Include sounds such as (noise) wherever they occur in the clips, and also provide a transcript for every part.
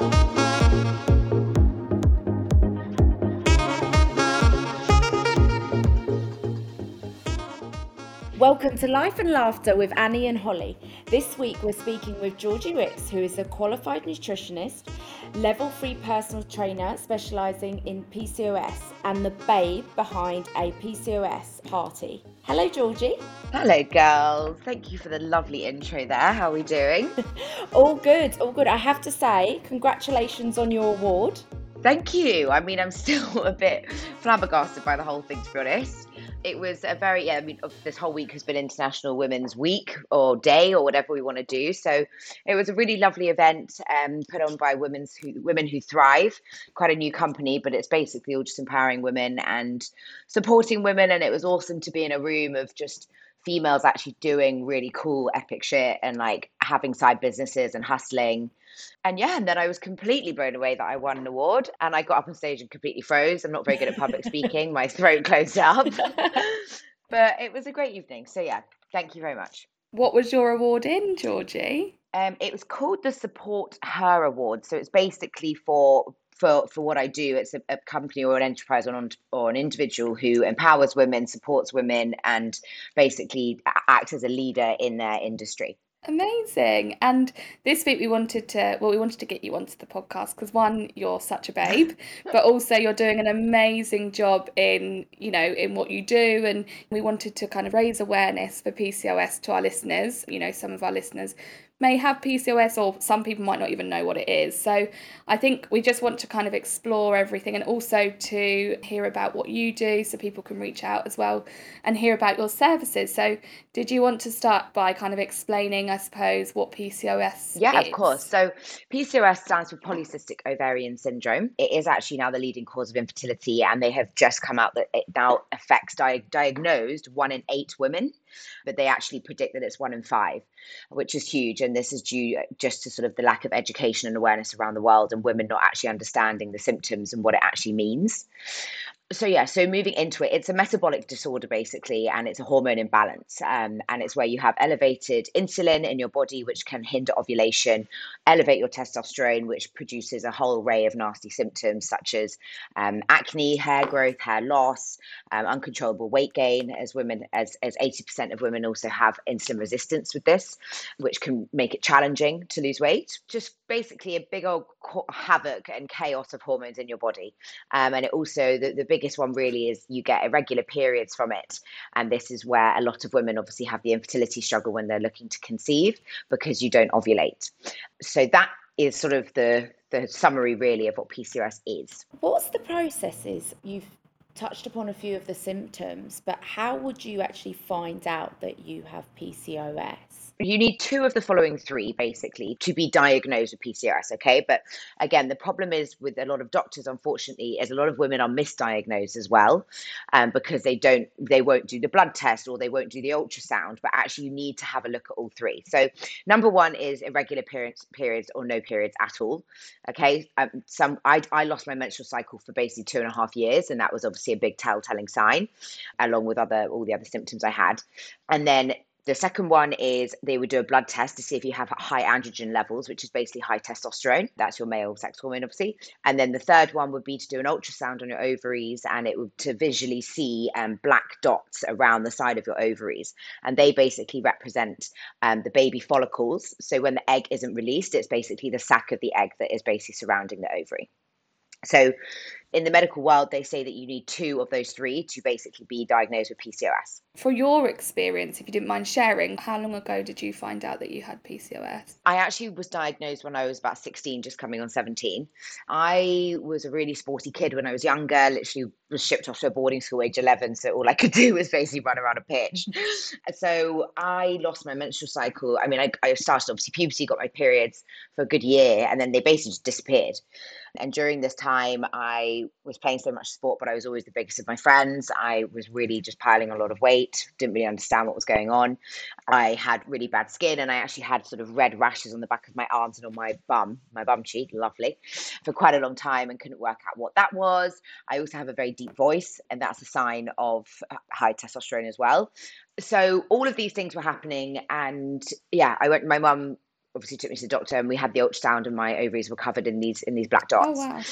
Música Welcome to Life and Laughter with Annie and Holly. This week we're speaking with Georgie Ricks, who is a qualified nutritionist, level 3 personal trainer specialising in PCOS, and the babe behind a PCOS party. Hello, Georgie. Hello, girls. Thank you for the lovely intro there. How are we doing? (laughs) all good, all good. I have to say, congratulations on your award. Thank you. I mean, I'm still (laughs) a bit flabbergasted by the whole thing, to be honest it was a very yeah. I mean, this whole week has been International Women's Week or Day or whatever we want to do. So it was a really lovely event um, put on by Women's who, Women Who Thrive, quite a new company, but it's basically all just empowering women and supporting women. And it was awesome to be in a room of just females actually doing really cool, epic shit and like having side businesses and hustling and yeah, and then I was completely blown away that I won an award. And I got up on stage and completely froze. I'm not very good at public (laughs) speaking. My throat closed up. (laughs) but it was a great evening. So yeah, thank you very much. What was your award in, Georgie? Um, it was called the Support Her Award. So it's basically for for for what I do. It's a, a company or an enterprise or an, or an individual who empowers women, supports women, and basically acts as a leader in their industry. Amazing. And this week we wanted to, well, we wanted to get you onto the podcast because one, you're such a babe, (laughs) but also you're doing an amazing job in, you know, in what you do. And we wanted to kind of raise awareness for PCOS to our listeners. You know, some of our listeners may have PCOS, or some people might not even know what it is. So I think we just want to kind of explore everything and also to hear about what you do so people can reach out as well and hear about your services. So, did you want to start by kind of explaining, I suppose, what PCOS yeah, is? of course. So, PCOS stands for polycystic ovarian syndrome. It is actually now the leading cause of infertility, and they have just come out that it now affects di- diagnosed one in eight women, but they actually predict that it's one in five, which is huge. And this is due just to sort of the lack of education and awareness around the world and women not actually understanding the symptoms and what it actually means so yeah so moving into it it's a metabolic disorder basically and it's a hormone imbalance um, and it's where you have elevated insulin in your body which can hinder ovulation elevate your testosterone which produces a whole array of nasty symptoms such as um, acne hair growth hair loss um, uncontrollable weight gain as women as, as 80% of women also have insulin resistance with this which can make it challenging to lose weight. Just basically a big old havoc and chaos of hormones in your body um, and it also the, the biggest one really is you get irregular periods from it. And this is where a lot of women obviously have the infertility struggle when they're looking to conceive because you don't ovulate. So that is sort of the the summary really of what PCOS is. What's the processes? You've touched upon a few of the symptoms, but how would you actually find out that you have PCOS? you need two of the following three basically to be diagnosed with PCOS. Okay. But again, the problem is with a lot of doctors, unfortunately, is a lot of women are misdiagnosed as well um, because they don't, they won't do the blood test or they won't do the ultrasound. But actually, you need to have a look at all three. So, number one is irregular periods, periods or no periods at all. Okay. Um, some, I, I lost my menstrual cycle for basically two and a half years. And that was obviously a big telltelling sign, along with other, all the other symptoms I had. And then the second one is they would do a blood test to see if you have high androgen levels, which is basically high testosterone. That's your male sex hormone, obviously. And then the third one would be to do an ultrasound on your ovaries and it would to visually see um, black dots around the side of your ovaries. And they basically represent um, the baby follicles. So when the egg isn't released, it's basically the sac of the egg that is basically surrounding the ovary. So in the medical world, they say that you need two of those three to basically be diagnosed with PCOS. For your experience, if you didn't mind sharing, how long ago did you find out that you had PCOS? I actually was diagnosed when I was about 16, just coming on 17. I was a really sporty kid when I was younger, literally was shipped off to a boarding school age 11. So all I could do was basically run around a pitch. (laughs) so I lost my menstrual cycle. I mean, I, I started obviously puberty, got my periods for a good year, and then they basically just disappeared. And during this time, I was playing so much sport, but I was always the biggest of my friends. I was really just piling a lot of weight, didn't really understand what was going on. I had really bad skin, and I actually had sort of red rashes on the back of my arms and on my bum, my bum cheek, lovely, for quite a long time and couldn't work out what that was. I also have a very deep voice, and that's a sign of high testosterone as well. So all of these things were happening, and yeah, I went. My mum obviously took me to the doctor and we had the ultrasound and my ovaries were covered in these in these black oh, dots. Oh wow.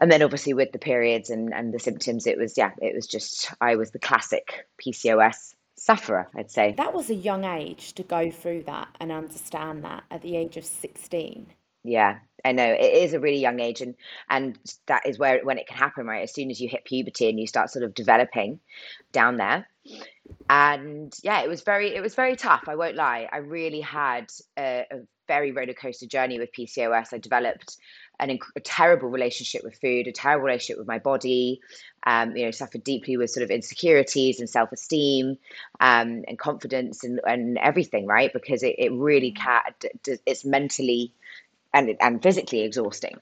And then obviously with the periods and, and the symptoms, it was yeah, it was just I was the classic PCOS sufferer, I'd say. That was a young age to go through that and understand that at the age of 16. Yeah, I know it is a really young age, and and that is where when it can happen, right? As soon as you hit puberty and you start sort of developing down there, and yeah, it was very it was very tough. I won't lie. I really had a, a very roller coaster journey with PCOS. I developed an inc- a terrible relationship with food, a terrible relationship with my body. Um, you know, suffered deeply with sort of insecurities and self esteem um, and confidence and, and everything, right? Because it, it really can, it's mentally and and physically exhausting.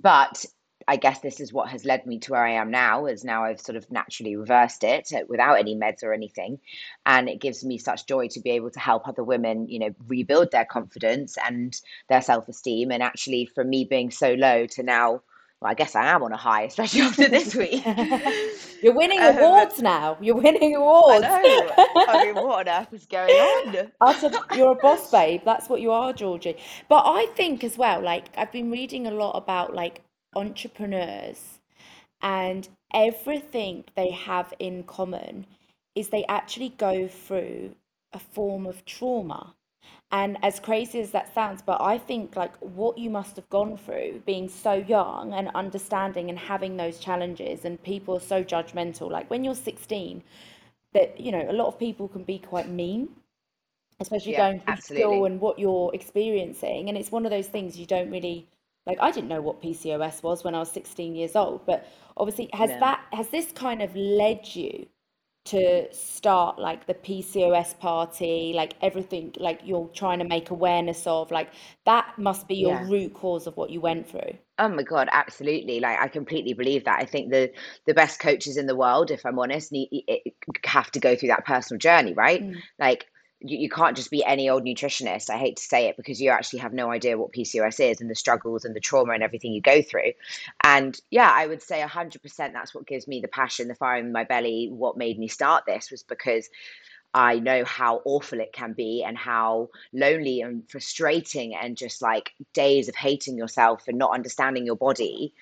But I guess this is what has led me to where I am now, as now I've sort of naturally reversed it uh, without any meds or anything. And it gives me such joy to be able to help other women, you know, rebuild their confidence and their self esteem. And actually, from me being so low to now, well, I guess I am on a high, (laughs) especially after this week. (laughs) You're winning um, awards now. You're winning awards. I know. I mean, what on earth is going on? (laughs) I you're a boss babe. That's what you are, Georgie. But I think as well, like I've been reading a lot about like entrepreneurs and everything they have in common is they actually go through a form of trauma. And as crazy as that sounds, but I think like what you must have gone through being so young and understanding and having those challenges, and people are so judgmental. Like when you're 16, that you know, a lot of people can be quite mean, especially yeah, going through absolutely. school and what you're experiencing. And it's one of those things you don't really like I didn't know what PCOS was when I was 16 years old, but obviously has that has this kind of led you to start like the PCOS party, like everything like you're trying to make awareness of, like that must be your yeah. root cause of what you went through. Oh my god, absolutely! Like I completely believe that. I think the the best coaches in the world, if I'm honest, need, have to go through that personal journey, right? Mm. Like you, you can't just be any old nutritionist. I hate to say it because you actually have no idea what PCOS is and the struggles and the trauma and everything you go through. And yeah, I would say 100% that's what gives me the passion, the fire in my belly. What made me start this was because I know how awful it can be and how lonely and frustrating and just like days of hating yourself and not understanding your body.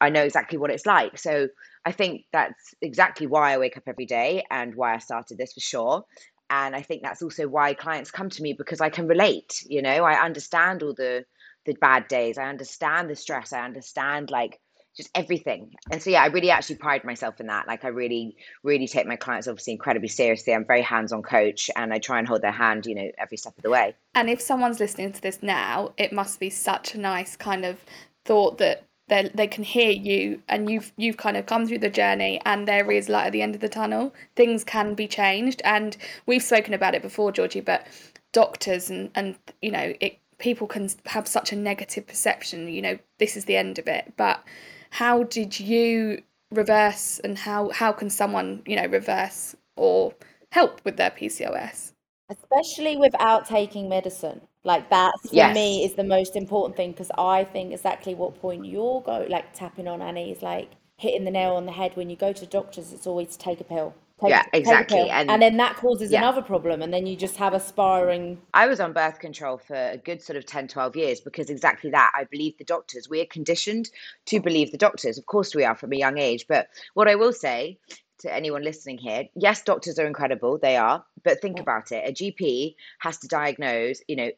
I know exactly what it's like. So I think that's exactly why I wake up every day and why I started this for sure and i think that's also why clients come to me because i can relate you know? I understand all the the bad days i understand the stress i understand like just everything. And so yeah i really actually pride myself in that. Like i really really take my clients obviously incredibly seriously. I'm very hands-on coach and i try and hold their hand you know every step of the way. And if someone's listening to this now it must be such a nice kind of thought that they they can hear you and you've you've kind of come through the journey and there is light at the end of the tunnel. Things can be changed and we've spoken about it before georgie but doctors and and you know it people can have such a negative perception you know this is the end of it. But how did you reverse and how how can someone you know reverse or help with their pcos especially without taking medicine like that for yes. me is the most important thing because I think exactly what point you're go like tapping on Annie is like hitting the nail on the head. When you go to doctors, it's always take a pill. Take, yeah, exactly. And, and, then that causes yeah. another problem. And then you just have a spiraling. I was on birth control for a good sort of 10, 12 years because exactly that. I believe the doctors. We are conditioned to believe the doctors. Of course, we are from a young age. But what I will say to anyone listening here yes doctors are incredible they are but think about it. A gp has to diagnose you know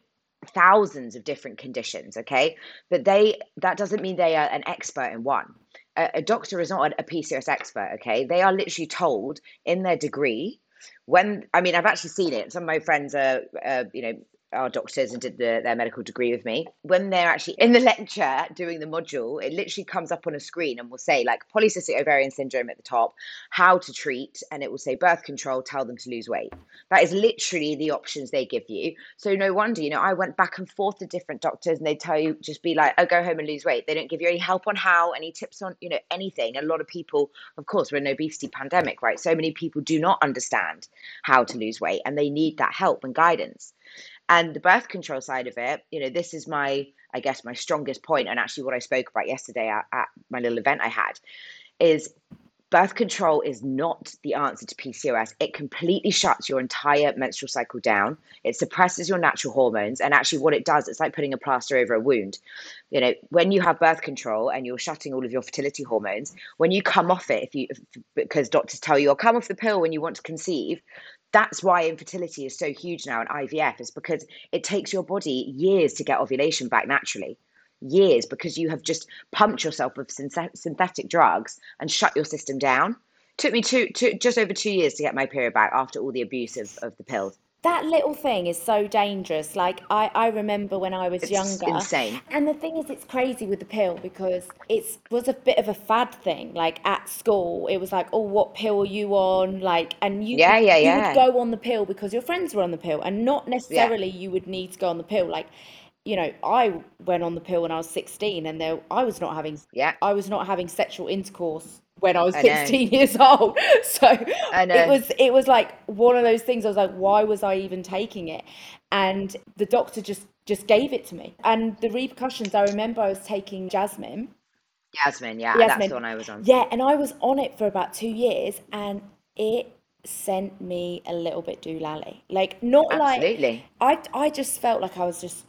thousands of different conditions okay? But they that doesn't mean they are an expert in one. A, a doctor is not a pcos expert okay? They are literally told in their degree when i mean i've actually seen it. Some of my friends are uh, you know are doctors and did the, their medical degree with me, when they're actually in the lecture doing the module, it literally comes up on a screen and will say like polycystic ovarian syndrome at the top, how to treat, and it will say birth control, tell them to lose weight. That is literally the options they give you. So no wonder, you know, I went back and forth to different doctors and they tell you just be like, oh, go home and lose weight. They don't give you any help on how, any tips on, you know, anything. A lot of people, of course, we're in an obesity pandemic, right? So many people do not understand how to lose weight and they need that help and guidance and the birth control side of it you know this is my i guess my strongest point and actually what i spoke about yesterday at, at my little event i had is birth control is not the answer to PCOS. It completely shuts your entire menstrual cycle down. It suppresses your natural hormones. And actually, what it does, it's like putting a plaster over a wound. You know, when you have birth control and you're shutting all of your fertility hormones, when you come off it, if you, if, because doctors tell you, or come off the pill when you want to conceive, that's why infertility is so huge now in IVF, is because it takes your body years to get ovulation back naturally years because you have just pumped yourself with synthetic drugs and shut your system down. Took me two, two, just over two years to get my period back after all the abuse of, of the pills. That little thing is so dangerous. Like I, I remember when I was it's younger. Insane. And the thing is it's crazy with the pill because it was a bit of a fad thing. Like at school, it was like, oh, what pill are you on? Like and you yeah, yeah, you yeah. would go on the pill because your friends were on the pill and not necessarily yeah. you would need to go on the pill. Like you know, I went on the pill when I was 16 and there I was not having yeah. I was not having sexual intercourse when I was I 16 (laughs) years old. So it was it was like one of those things I was like why was I even taking it? And the doctor just just gave it to me. And the repercussions I remember I was taking Jasmine. Jasmine, yeah, Jasmine. that's the one I was on. Yeah, and I was on it for about 2 years and it sent me a little bit doolally. Like not Absolutely. like I I just felt like I was just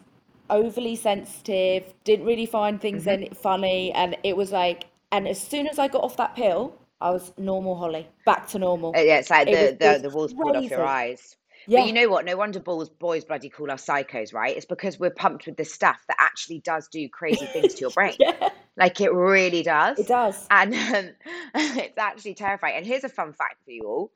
overly sensitive, didn't really find things mm-hmm. any funny, and it was like, and as soon as I got off that pill, I was normal Holly, back to normal. Uh, yeah, it's like it the, was, the, the walls pulled off your eyes. Yeah. But you know what? No wonder balls, boys bloody call us psychos, right? It's because we're pumped with this stuff that actually does do crazy things to your (laughs) brain. yeah. Like it really does. It does. And (laughs) um, (laughs) it's actually terrifying. And here's a fun fact for you all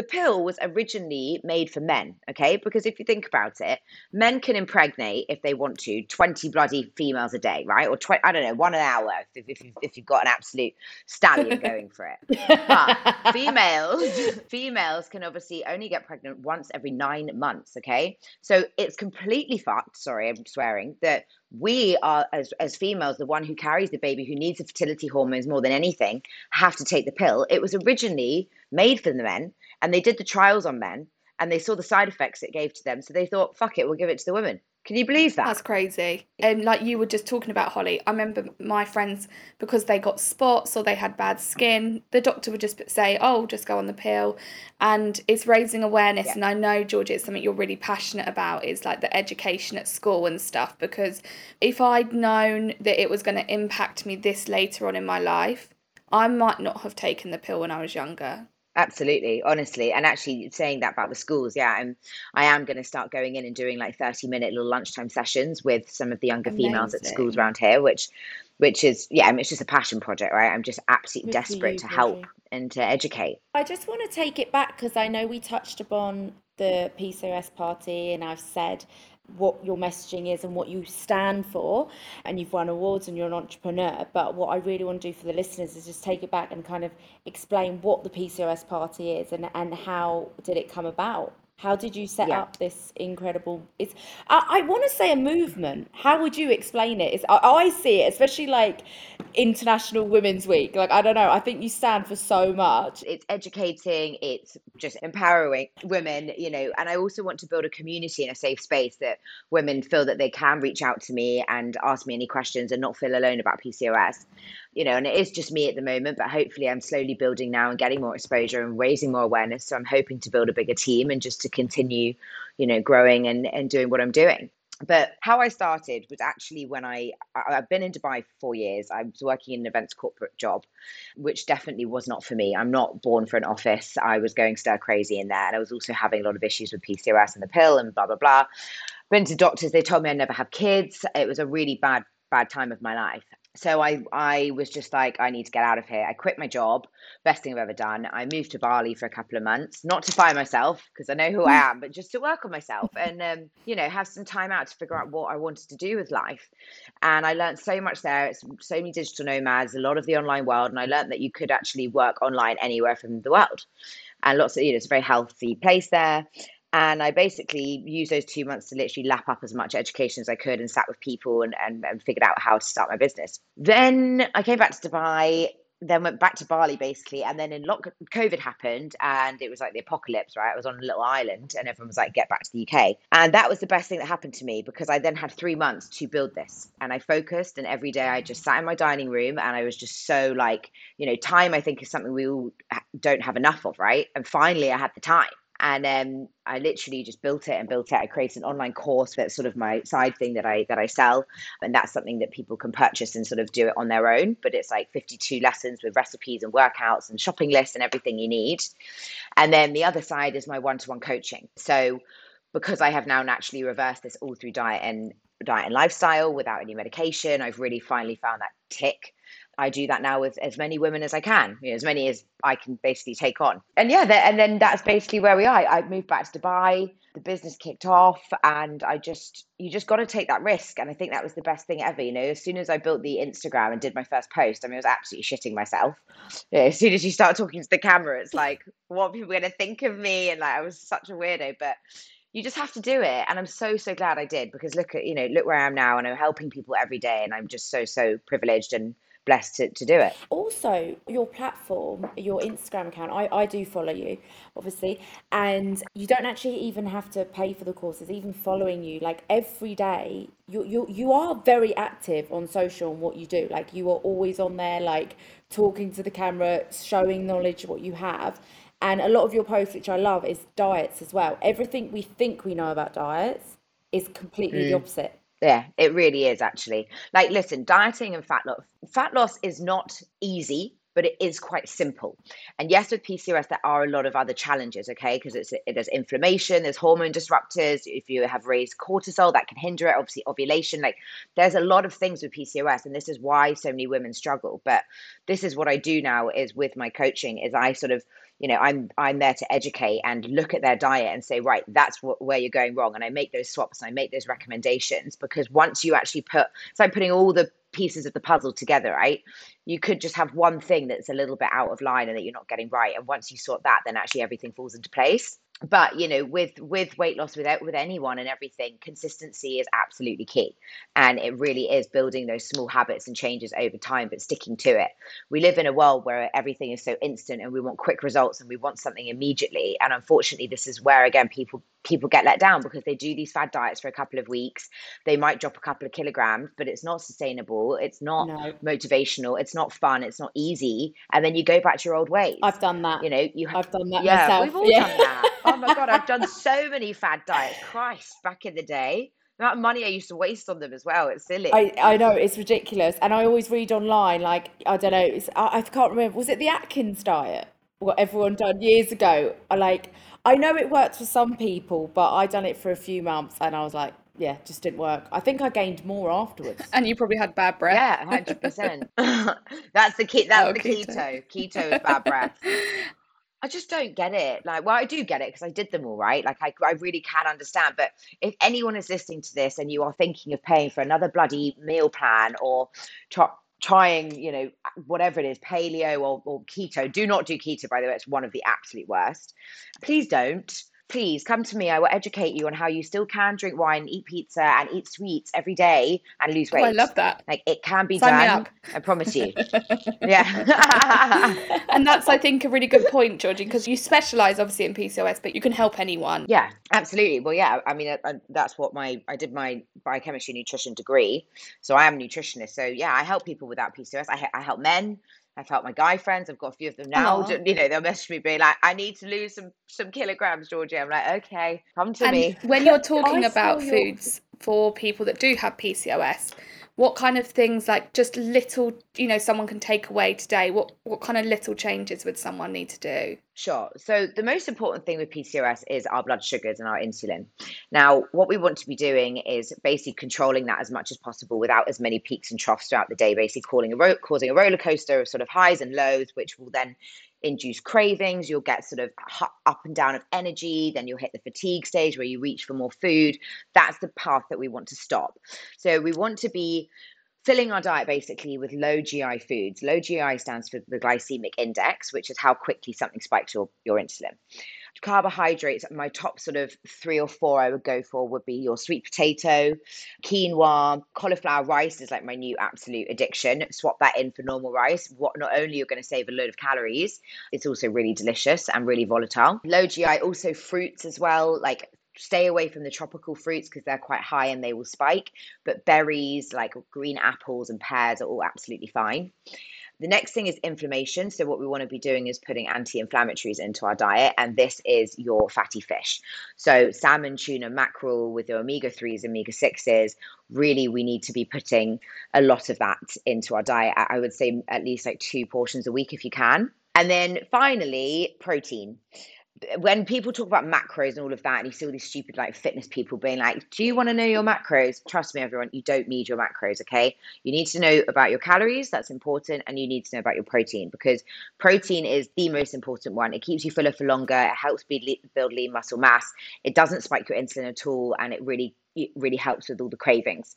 the pill was originally made for men, okay? Because if you think about it, men can impregnate if they want to 20 bloody females a day, right? Or 20, I don't know, one an hour if, if, you've, if you've got an absolute stallion (laughs) going for it. But females, (laughs) females can obviously only get pregnant once every nine months, okay? So it's completely fucked, sorry, I'm swearing, that we are as, as females the one who carries the baby who needs the fertility hormones more than anything have to take the pill it was originally made for the men and they did the trials on men and they saw the side effects it gave to them. So they thought fuck it we'll give it to the women. Can you believe that? That's crazy. And like you were just talking about holly. I remember my friends because they got spots or they had bad skin the doctor would just say oh just go on the pill. And it's raising awareness. Yeah. and i know georgie it's something you're really passionate about is like the education at school and stuff. Because if i'd known that it was going to impact me this later on in my life i might not have taken the pill when i was younger Absolutely, honestly, and actually saying that about the schools, yeah, I'm I am going to start going in and doing like thirty minute little lunchtime sessions with some of the younger Amazing. females at schools around here, which, which is yeah, I mean, it's just a passion project, right? I'm just absolutely Good desperate you, to help and to educate. I just want to take it back because I know we touched upon the PCOS party, and I've said what your messaging is and what you stand for and you've won awards and you're an entrepreneur but what I really want to do for the listeners is just take it back and kind of explain what the PCOS party is and, and how did it come about how did you set yeah. up this incredible? It's I, I want to say a movement. How would you explain it? It's I, I see it, especially like International Women's Week. Like I don't know. I think you stand for so much. It's educating. It's just empowering women. You know, and I also want to build a community and a safe space that women feel that they can reach out to me and ask me any questions and not feel alone about PCOS you know, and it is just me at the moment, but hopefully I'm slowly building now and getting more exposure and raising more awareness. So I'm hoping to build a bigger team and just to continue, you know, growing and, and doing what I'm doing. But how I started was actually when I, I have been in Dubai for four years. I was working in an events corporate job, which definitely was not for me. I'm not born for an office. I was going stir crazy in there, and I was also having a lot of issues with PCOS and the pill and blah blah blah. Been to doctors. They told me I'd never have kids. It was a really bad bad time of my life so I I was just like I need to get out of here. I quit my job, best thing I've ever done. I moved to Bali for a couple of months, not to find myself because I know who I mm. am, but just to work on myself and um, you know have some time out to figure out what I wanted to do with life. And I learned so much there. It's so many digital nomads, a lot of the online world, and I learned that you could actually work online anywhere from the world. And lots of you know it's a very healthy place there and I basically used those two months to literally lap up as much education as I could and sat with people and, and, and figured out how to start my business. Then I came back to Dubai then went back to Bali basically, and then in lock COVID happened, and it was like the apocalypse, right? I was on a little island, and everyone was like, "Get back to the UK," and that was the best thing that happened to me because I then had three months to build this, and I focused, and every day I just sat in my dining room, and I was just so like, you know, time I think is something we all don't have enough of, right? And finally, I had the time and um, I literally just built it and built it. I created an online course that's sort of my side thing that I that I sell, and that's something that people can purchase and sort of do it on their own. But it's like 52 lessons with recipes and workouts and shopping lists and everything you need. And then the other side is my one-to-one coaching. So because I have now naturally reversed this all through diet and diet and lifestyle without any medication, I've really finally found that tick I do that now with as many women as I can, you know, as many as I can basically take on. And yeah, and then that's basically where we are. I moved back to Dubai, the business kicked off, and I just, you just got to take that risk. And I think that was the best thing ever. You know, as soon as I built the Instagram and did my first post, I mean, I was absolutely shitting myself. You know, as soon as you start talking to the camera, it's like, what people going to think of me? And like, I was such a weirdo, but you just have to do it and i'm so so glad i did because look at you know look where i am now and i'm helping people every day and i'm just so so privileged and blessed to, to do it. Also, your platform, your Instagram account, I, I do follow you, obviously, and you don't actually even have to pay for the courses, even following you, like every day, you, you, you are very active on social and what you do. Like, you are always on there, like, talking to the camera, showing knowledge what you have. And a lot of your posts, which I love, is diets as well. Everything we think we know about diets is completely mm. the opposite yeah, it really is actually. Like, listen, dieting and fat loss, fat loss is not easy, but it is quite simple. And yes, with PCOS, there are a lot of other challenges, okay? Because it's it, there's inflammation, there's hormone disruptors. If you have raised cortisol, that can hinder it. Obviously, ovulation. Like, there's a lot of things with PCOS, and this is why so many women struggle. But this is what I do now is with my coaching is I sort of you know i'm i'm there to educate and look at their diet and say right that's where you're going wrong and i make those swaps and i make those recommendations because once you actually put it's like putting all the pieces of the puzzle together right? You could just have one thing that's a little bit out of line and that you're not getting right and once you sort that then actually everything falls into place but you know with with weight loss without with anyone and everything consistency is absolutely key. And it really is building those small habits and changes over time but sticking to it. We live in a world where everything is so instant and we want quick results and we want something immediately. And unfortunately this is where again people people get let down because they do these fad diets for a couple of weeks. They might drop a couple of kilograms but it's not sustainable. It's not no. motivational. It's not fun. It's not easy. And then you go back to your old ways. I've done that. You know you have i've done that yeah myself. we've all yeah. done that (laughs) oh my god i've done so many fad diets christ back in the day the amount of money I used to waste on them as well. It's silly. I, I know it's ridiculous, and I always read online like I don't know. It's, I, I can't remember. Was it the Atkins diet? What everyone done years ago? I like I know it works for some people, but I done it for a few months and I was like, yeah, just didn't work. I think I gained more afterwards. (laughs) And you probably had bad breath. Yeah, hundred percent. (laughs) That's the key. That's oh, the (laughs) keto. keto. Keto is bad breath. I just don't get it. Like, well, I do get it because I did them all right. Like, I, I really can understand. But if anyone is listening to this and you are thinking of paying for another bloody meal plan or trying, you know, whatever it is, paleo or, or keto. Do not do keto, by the way. It's one of the absolute worst. Please don't please come to me. I will educate you on how you still can drink wine, eat pizza, and eat sweets every day and lose weight. Oh, I love that. Like it can be Sign done. I promise you. (laughs) yeah. (laughs) and that's, I think, a really good point, Georgie, because you specialize obviously in PCOS, but you can help anyone. Yeah, absolutely. Well, yeah. I mean, I, I, that's what my I did my biochemistry nutrition degree, so I am a nutritionist. So yeah, I help people without PCOS. I, I help men. I've helped my guy friends. I've got a few of them now. Aww. You know, they'll message me being like, "I need to lose some some kilograms, Georgie." I'm like, "Okay, come to and me." When you're (laughs) talking about foods for people that do have PCOS, what kind of things like just little you know someone can take away today what what kind of little changes would someone need to do? Sure. So the most important thing with pcos is our blood sugars and our insulin. Now what we want to be doing is basically controlling that as much as possible without as many peaks and troughs throughout the day basically causing a, ro- causing a roller coaster of sort of highs and lows which will then induce cravings. You'll get sort of up and down of energy. Then you'll hit the fatigue stage where you reach for more food. That's the path that we want to stop. So we want to be filling our diet basically with low GI foods. Low GI stands for the glycemic index, which is how quickly something spikes your, your insulin. Carbohydrates, my top sort of three or four I would go for would be your sweet potato, quinoa, cauliflower rice is like my new absolute addiction. Swap that in for normal rice. What not only you're going to save a load of calories, it's also really delicious and really volatile. Low GI, also fruits as well, like stay away from the tropical fruits because they're quite high and they will spike. But berries like green apples and pears are all absolutely fine. The next thing is inflammation. So, what we want to be doing is putting anti inflammatories into our diet, and this is your fatty fish. So, salmon, tuna, mackerel with the omega 3s, omega 6s, really we need to be putting a lot of that into our diet. I would say at least like two portions a week if you can. And then finally, protein when people talk about macros and all of that, and you see all these stupid like fitness people being like, "Do you want to know your macros?" Trust me, everyone, you don't need your macros. Okay, you need to know about your calories. That's important, and you need to know about your protein because protein is the most important one. It keeps you fuller for longer. It helps build lean muscle mass. It doesn't spike your insulin at all, and it really it really helps with all the cravings.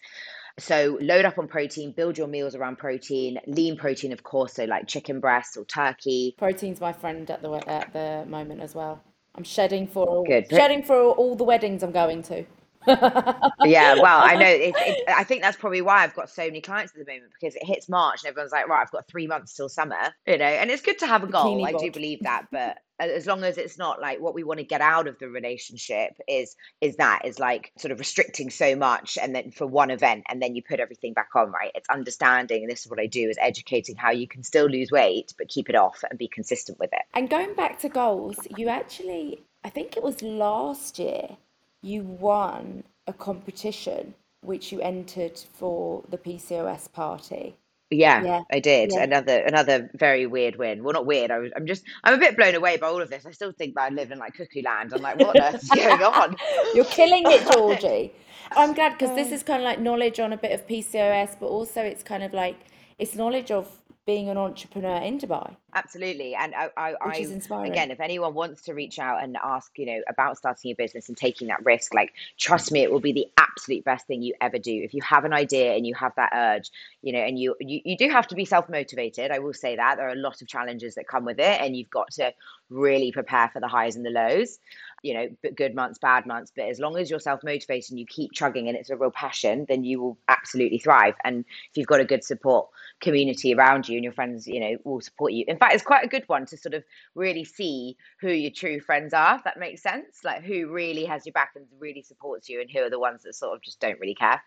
So load up on protein, build your meals around protein, lean protein, of course, so like chicken breast or turkey. Protein's my friend at the at the moment as well. I'm shedding for all, shedding for all the weddings I'm going to. Yeah, well, I know. It, it, (laughs) I think that's probably why I've got so many clients at the moment because it hits March and everyone's like, right, I've got three months till summer, you know. And it's good to have a goal. Bikini I do believe that, (laughs) but as long as it's not like what we want to get out of the relationship is is that is like sort of restricting so much and then for one event and then you put everything back on right it's understanding and this is what i do is educating how you can still lose weight but keep it off and be consistent with it and going back to goals you actually i think it was last year you won a competition which you entered for the pcos party yeah, Yeah. I did. Yeah. Another another very weird win. Well, not weird. I was, I'm just I'm a bit blown away by all of this. I still think that I live in like cuckoo land. I'm like, what on earth is (laughs) going on? (laughs) You're killing it, Georgie. (laughs) I'm glad because this oh. is kind of like knowledge on a bit of PCOS, but also it's kind of like it's knowledge of being an entrepreneur in Dubai. Absolutely. And I, I, Which is inspiring. again, if anyone wants to reach out and ask, you know, about starting a business and taking that risk, like, trust me, it will be the absolute best thing you ever do. If you have an idea and you have that urge, you know, and you, you, you do have to be self motivated. I will say that there are a lot of challenges that come with it, and you've got to really prepare for the highs and the lows you know, good months, bad months. But as long as you're self motivated and you keep chugging and it's a real passion, then you will absolutely thrive. And if you've got a good support community around you and your friends, you know, will support you. In fact, it's quite a good one to sort of really see who your true friends are, if that makes sense. Like who really has your back and really supports you and who are the ones that sort of just don't really care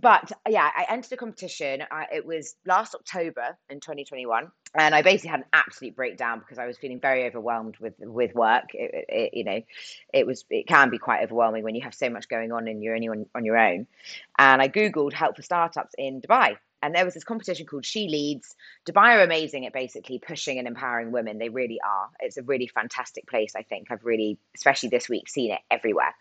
but yeah, I entered a competition. I, it was last October in 2021, and I basically had an absolute breakdown because I was feeling very overwhelmed with with work. It, it, you know, it was it can be quite overwhelming when you have so much going on and you're only on, on your own. And I googled help for startups in Dubai, and there was this competition called She Leads. Dubai are amazing at basically pushing and empowering women. They really are. It's a really fantastic place. I think I've really, especially this week, seen it everywhere.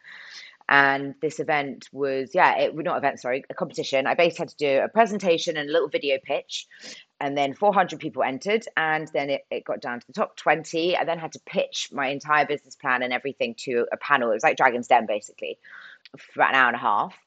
And this event was, yeah, it was not event, sorry, a competition. I basically had to do a presentation and a little video pitch. And then 400 people entered. And then it, it got down to the top 20. I then had to pitch my entire business plan and everything to a panel. It was like Dragon's Den, basically, for an hour and a half.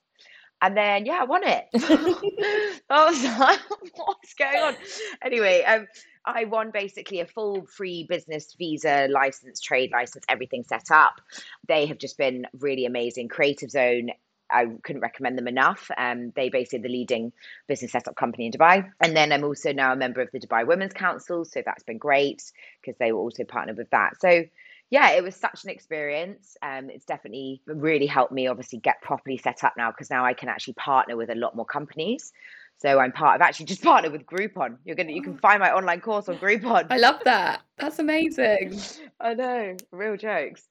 And then, yeah, I won it. (laughs) I was like, (laughs) what's going on? Anyway, um, I won basically a full free business visa license, trade license, everything set up. They have just been really amazing. Creative Zone I couldn't recommend them enough. Um, they basically the leading business setup company in Dubai. And then I'm also now a member of the Dubai Women's Council. So that's been great because they were also partnered with that. So yeah, it was such an experience. Um, it's definitely really helped me obviously get properly set up now because now I can actually partner with a lot more companies. So I'm part. I've actually just (laughs) partnered with Groupon. You're gonna. You can find my online course on Groupon. I love that. That's amazing. (laughs) I know. Real jokes.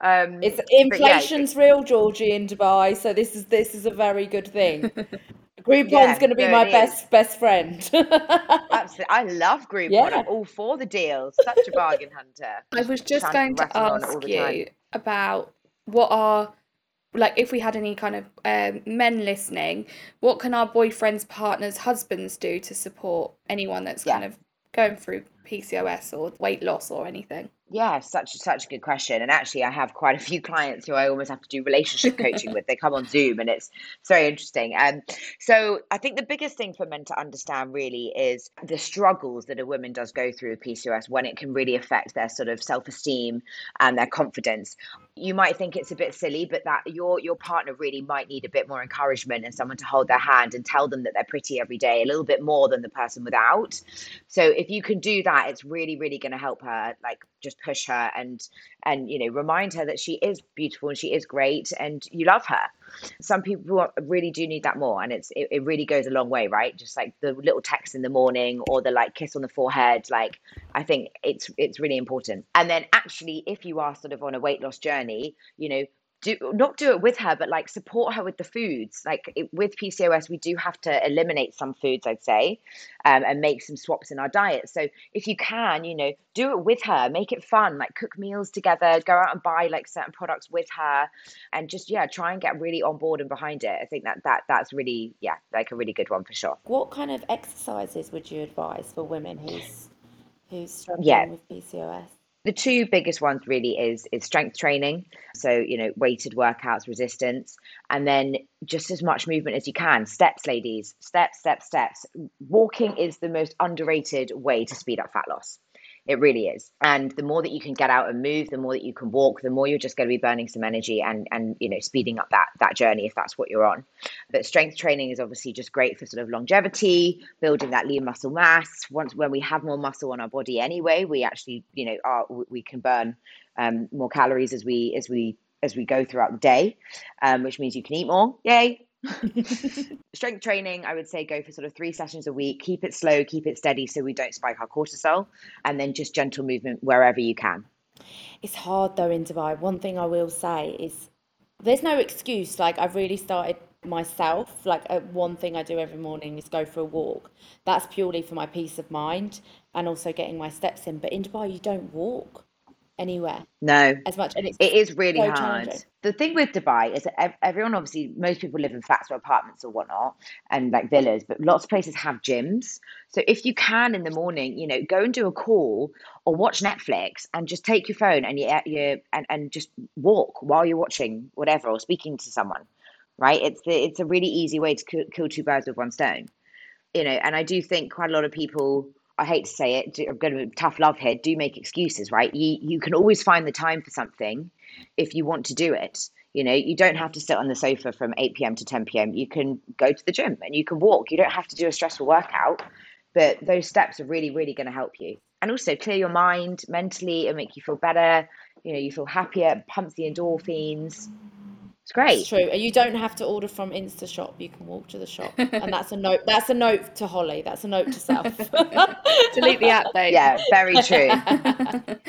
Um, it's inflation's yeah. real, Georgie, in Dubai. So this is this is a very good thing. (laughs) Groupon's yeah, going to be no, my best is. best friend. Absolutely, I love Groupon. Yeah. I'm all for the deals. Such a bargain hunter. I was just going to ask you about what are like if we had any kind of um, men listening, what can our boyfriends, partners, husbands do to support anyone that's yeah. kind of going through PCOS or weight loss or anything? Yeah, such such a good question. And actually, I have quite a few clients who I almost have to do relationship coaching with. They come on Zoom, and it's, it's very interesting. And um, so, I think the biggest thing for men to understand really is the struggles that a woman does go through with PCOS when it can really affect their sort of self esteem and their confidence. You might think it's a bit silly, but that your your partner really might need a bit more encouragement and someone to hold their hand and tell them that they're pretty every day, a little bit more than the person without. So if you can do that, it's really really going to help her like just push her and and you know remind her that she is beautiful and she is great and you love her. Some people really do need that more and it's it, it really goes a long way right? Just like the little text in the morning or the like kiss on the forehead like i think it's it's really important. And then actually if you are sort of on a weight loss journey you know do not do it with her but like support her with the foods. Like it, with pcos we do have to eliminate some foods i'd say um, and make some swaps in our diet. So if you can you know do it with her. Make it fun. Like cook meals together. Go out and buy like certain products with her. And just yeah try and get really on board and behind it. I think that that that's really yeah like a really good one for sure. What kind of exercises would you advise for women who's who's struggling yeah. with pcos the two biggest ones really is is strength training so you know weighted workouts resistance and then just as much movement as you can steps ladies steps steps steps. Walking is the most underrated way to speed up fat loss it really is. And the more that you can get out and move, the more that you can walk, the more you're just going to be burning some energy and and you know speeding up that that journey if that's what you're on. But strength training is obviously just great for sort of longevity, building that lean muscle mass. Once when we have more muscle on our body anyway, we actually you know are we can burn um, more calories as we as we as we go throughout the day, um, which means you can eat more. Yay! (laughs) Strength training, I would say go for sort of three sessions a week. Keep it slow, keep it steady so we don't spike our cortisol, and then just gentle movement wherever you can. It's hard though in Dubai. One thing I will say is there's no excuse. Like I've really started myself. Like uh, one thing I do every morning is go for a walk. That's purely for my peace of mind and also getting my steps in. But in Dubai, you don't walk anywhere. No, as much, and it's it is really so hard. The thing with Dubai is that everyone obviously most people live in flats or apartments or whatnot, and like villas, but lots of places have gyms. So if you can in the morning, you know, go and do a call or watch Netflix and just take your phone and you you and, and just walk while you're watching whatever or speaking to someone. Right? It's the, it's a really easy way to kill two birds with one stone. You know, and I do think quite a lot of people I hate to say it, I'm going to tough love here. Do make excuses, right? You you can always find the time for something if you want to do it. You know, you don't have to sit on the sofa from 8 p.m. to 10 p.m. You can go to the gym and you can walk. You don't have to do a stressful workout, but those steps are really, really going to help you. And also clear your mind mentally and make you feel better. You know, you feel happier, pumps the endorphins. It's great. It's true. And you don't have to order from Insta shop. You can walk to the shop. And that's a note. That's a note to Holly. That's a note to self. (laughs) Delete the app, babe. Yeah, very true.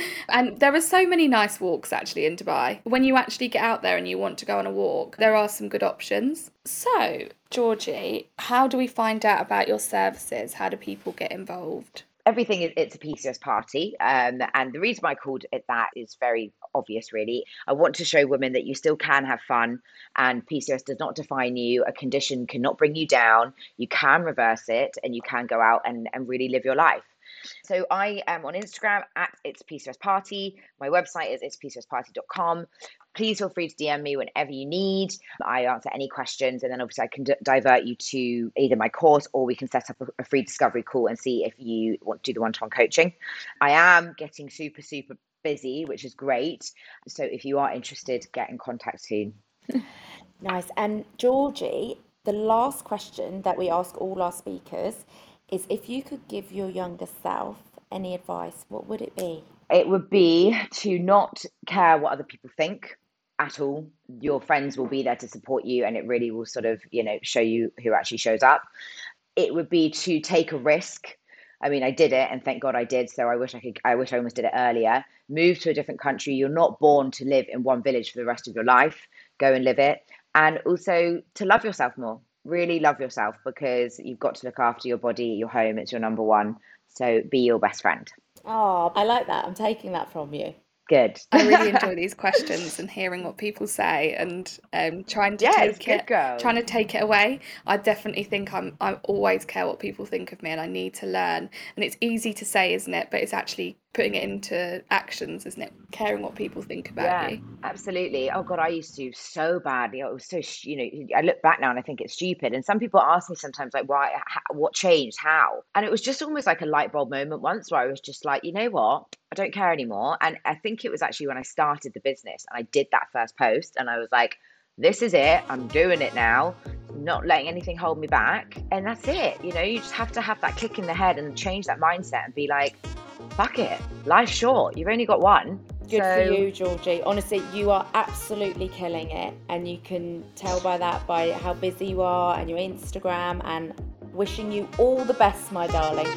(laughs) and there are so many nice walks actually in Dubai. When you actually get out there and you want to go on a walk, there are some good options. So, Georgie, how do we find out about your services? How do people get involved? Everything it's a PCOS party. Um, and the reason I called it that is very obvious, really. I want to show women that you still can have fun and PCOS does not define you. A condition cannot bring you down. You can reverse it and you can go out and, and really live your life. So I am on Instagram at It's PCOS Party. My website is itspcosparty.com. Please feel free to DM me whenever you need. I answer any questions, and then obviously I can d- divert you to either my course or we can set up a, a free discovery call and see if you want to do the one-to-one coaching. I am getting super super busy, which is great. So if you are interested, get in contact soon. (laughs) nice. And Georgie, the last question that we ask all our speakers is if you could give your younger self any advice, what would it be? It would be to not care what other people think at all. Your friends will be there to support you and it really will sort of, you know, show you who actually shows up. It would be to take a risk. I mean, I did it and thank God I did. So I wish I could, I wish I almost did it earlier. Move to a different country. You're not born to live in one village for the rest of your life. Go and live it. And also to love yourself more really love yourself because you've got to look after your body, your home. It's your number one. So be your best friend. Oh, I like that. I'm taking that from you. Good. I really (laughs) enjoy these questions and hearing what people say and um, trying to yeah, take it, girl. trying to take it away. I definitely think I'm I always care what people think of me and I need to learn. And it's easy to say, isn't it? But it's actually putting it into actions, isn't it? Caring what people think about yeah, you. Absolutely. Oh God, I used to so badly. It was so you know. I look back now and I think it's stupid. And some people ask me sometimes like, why? How, what changed? How? And it was just almost like a light bulb moment once where I was just like, you know what? I don't care anymore. And I think it was actually when I started the business and I did that first post and I was like, this is it. I'm doing it now. Not letting anything hold me back. And that's it. You know, you just have to have that click in the head and change that mindset and be like, fuck it. Life's short. You've only got one. Good so... for you, Georgie. Honestly, you are absolutely killing it. And you can tell by that, by how busy you are and your Instagram, and wishing you all the best, my darling.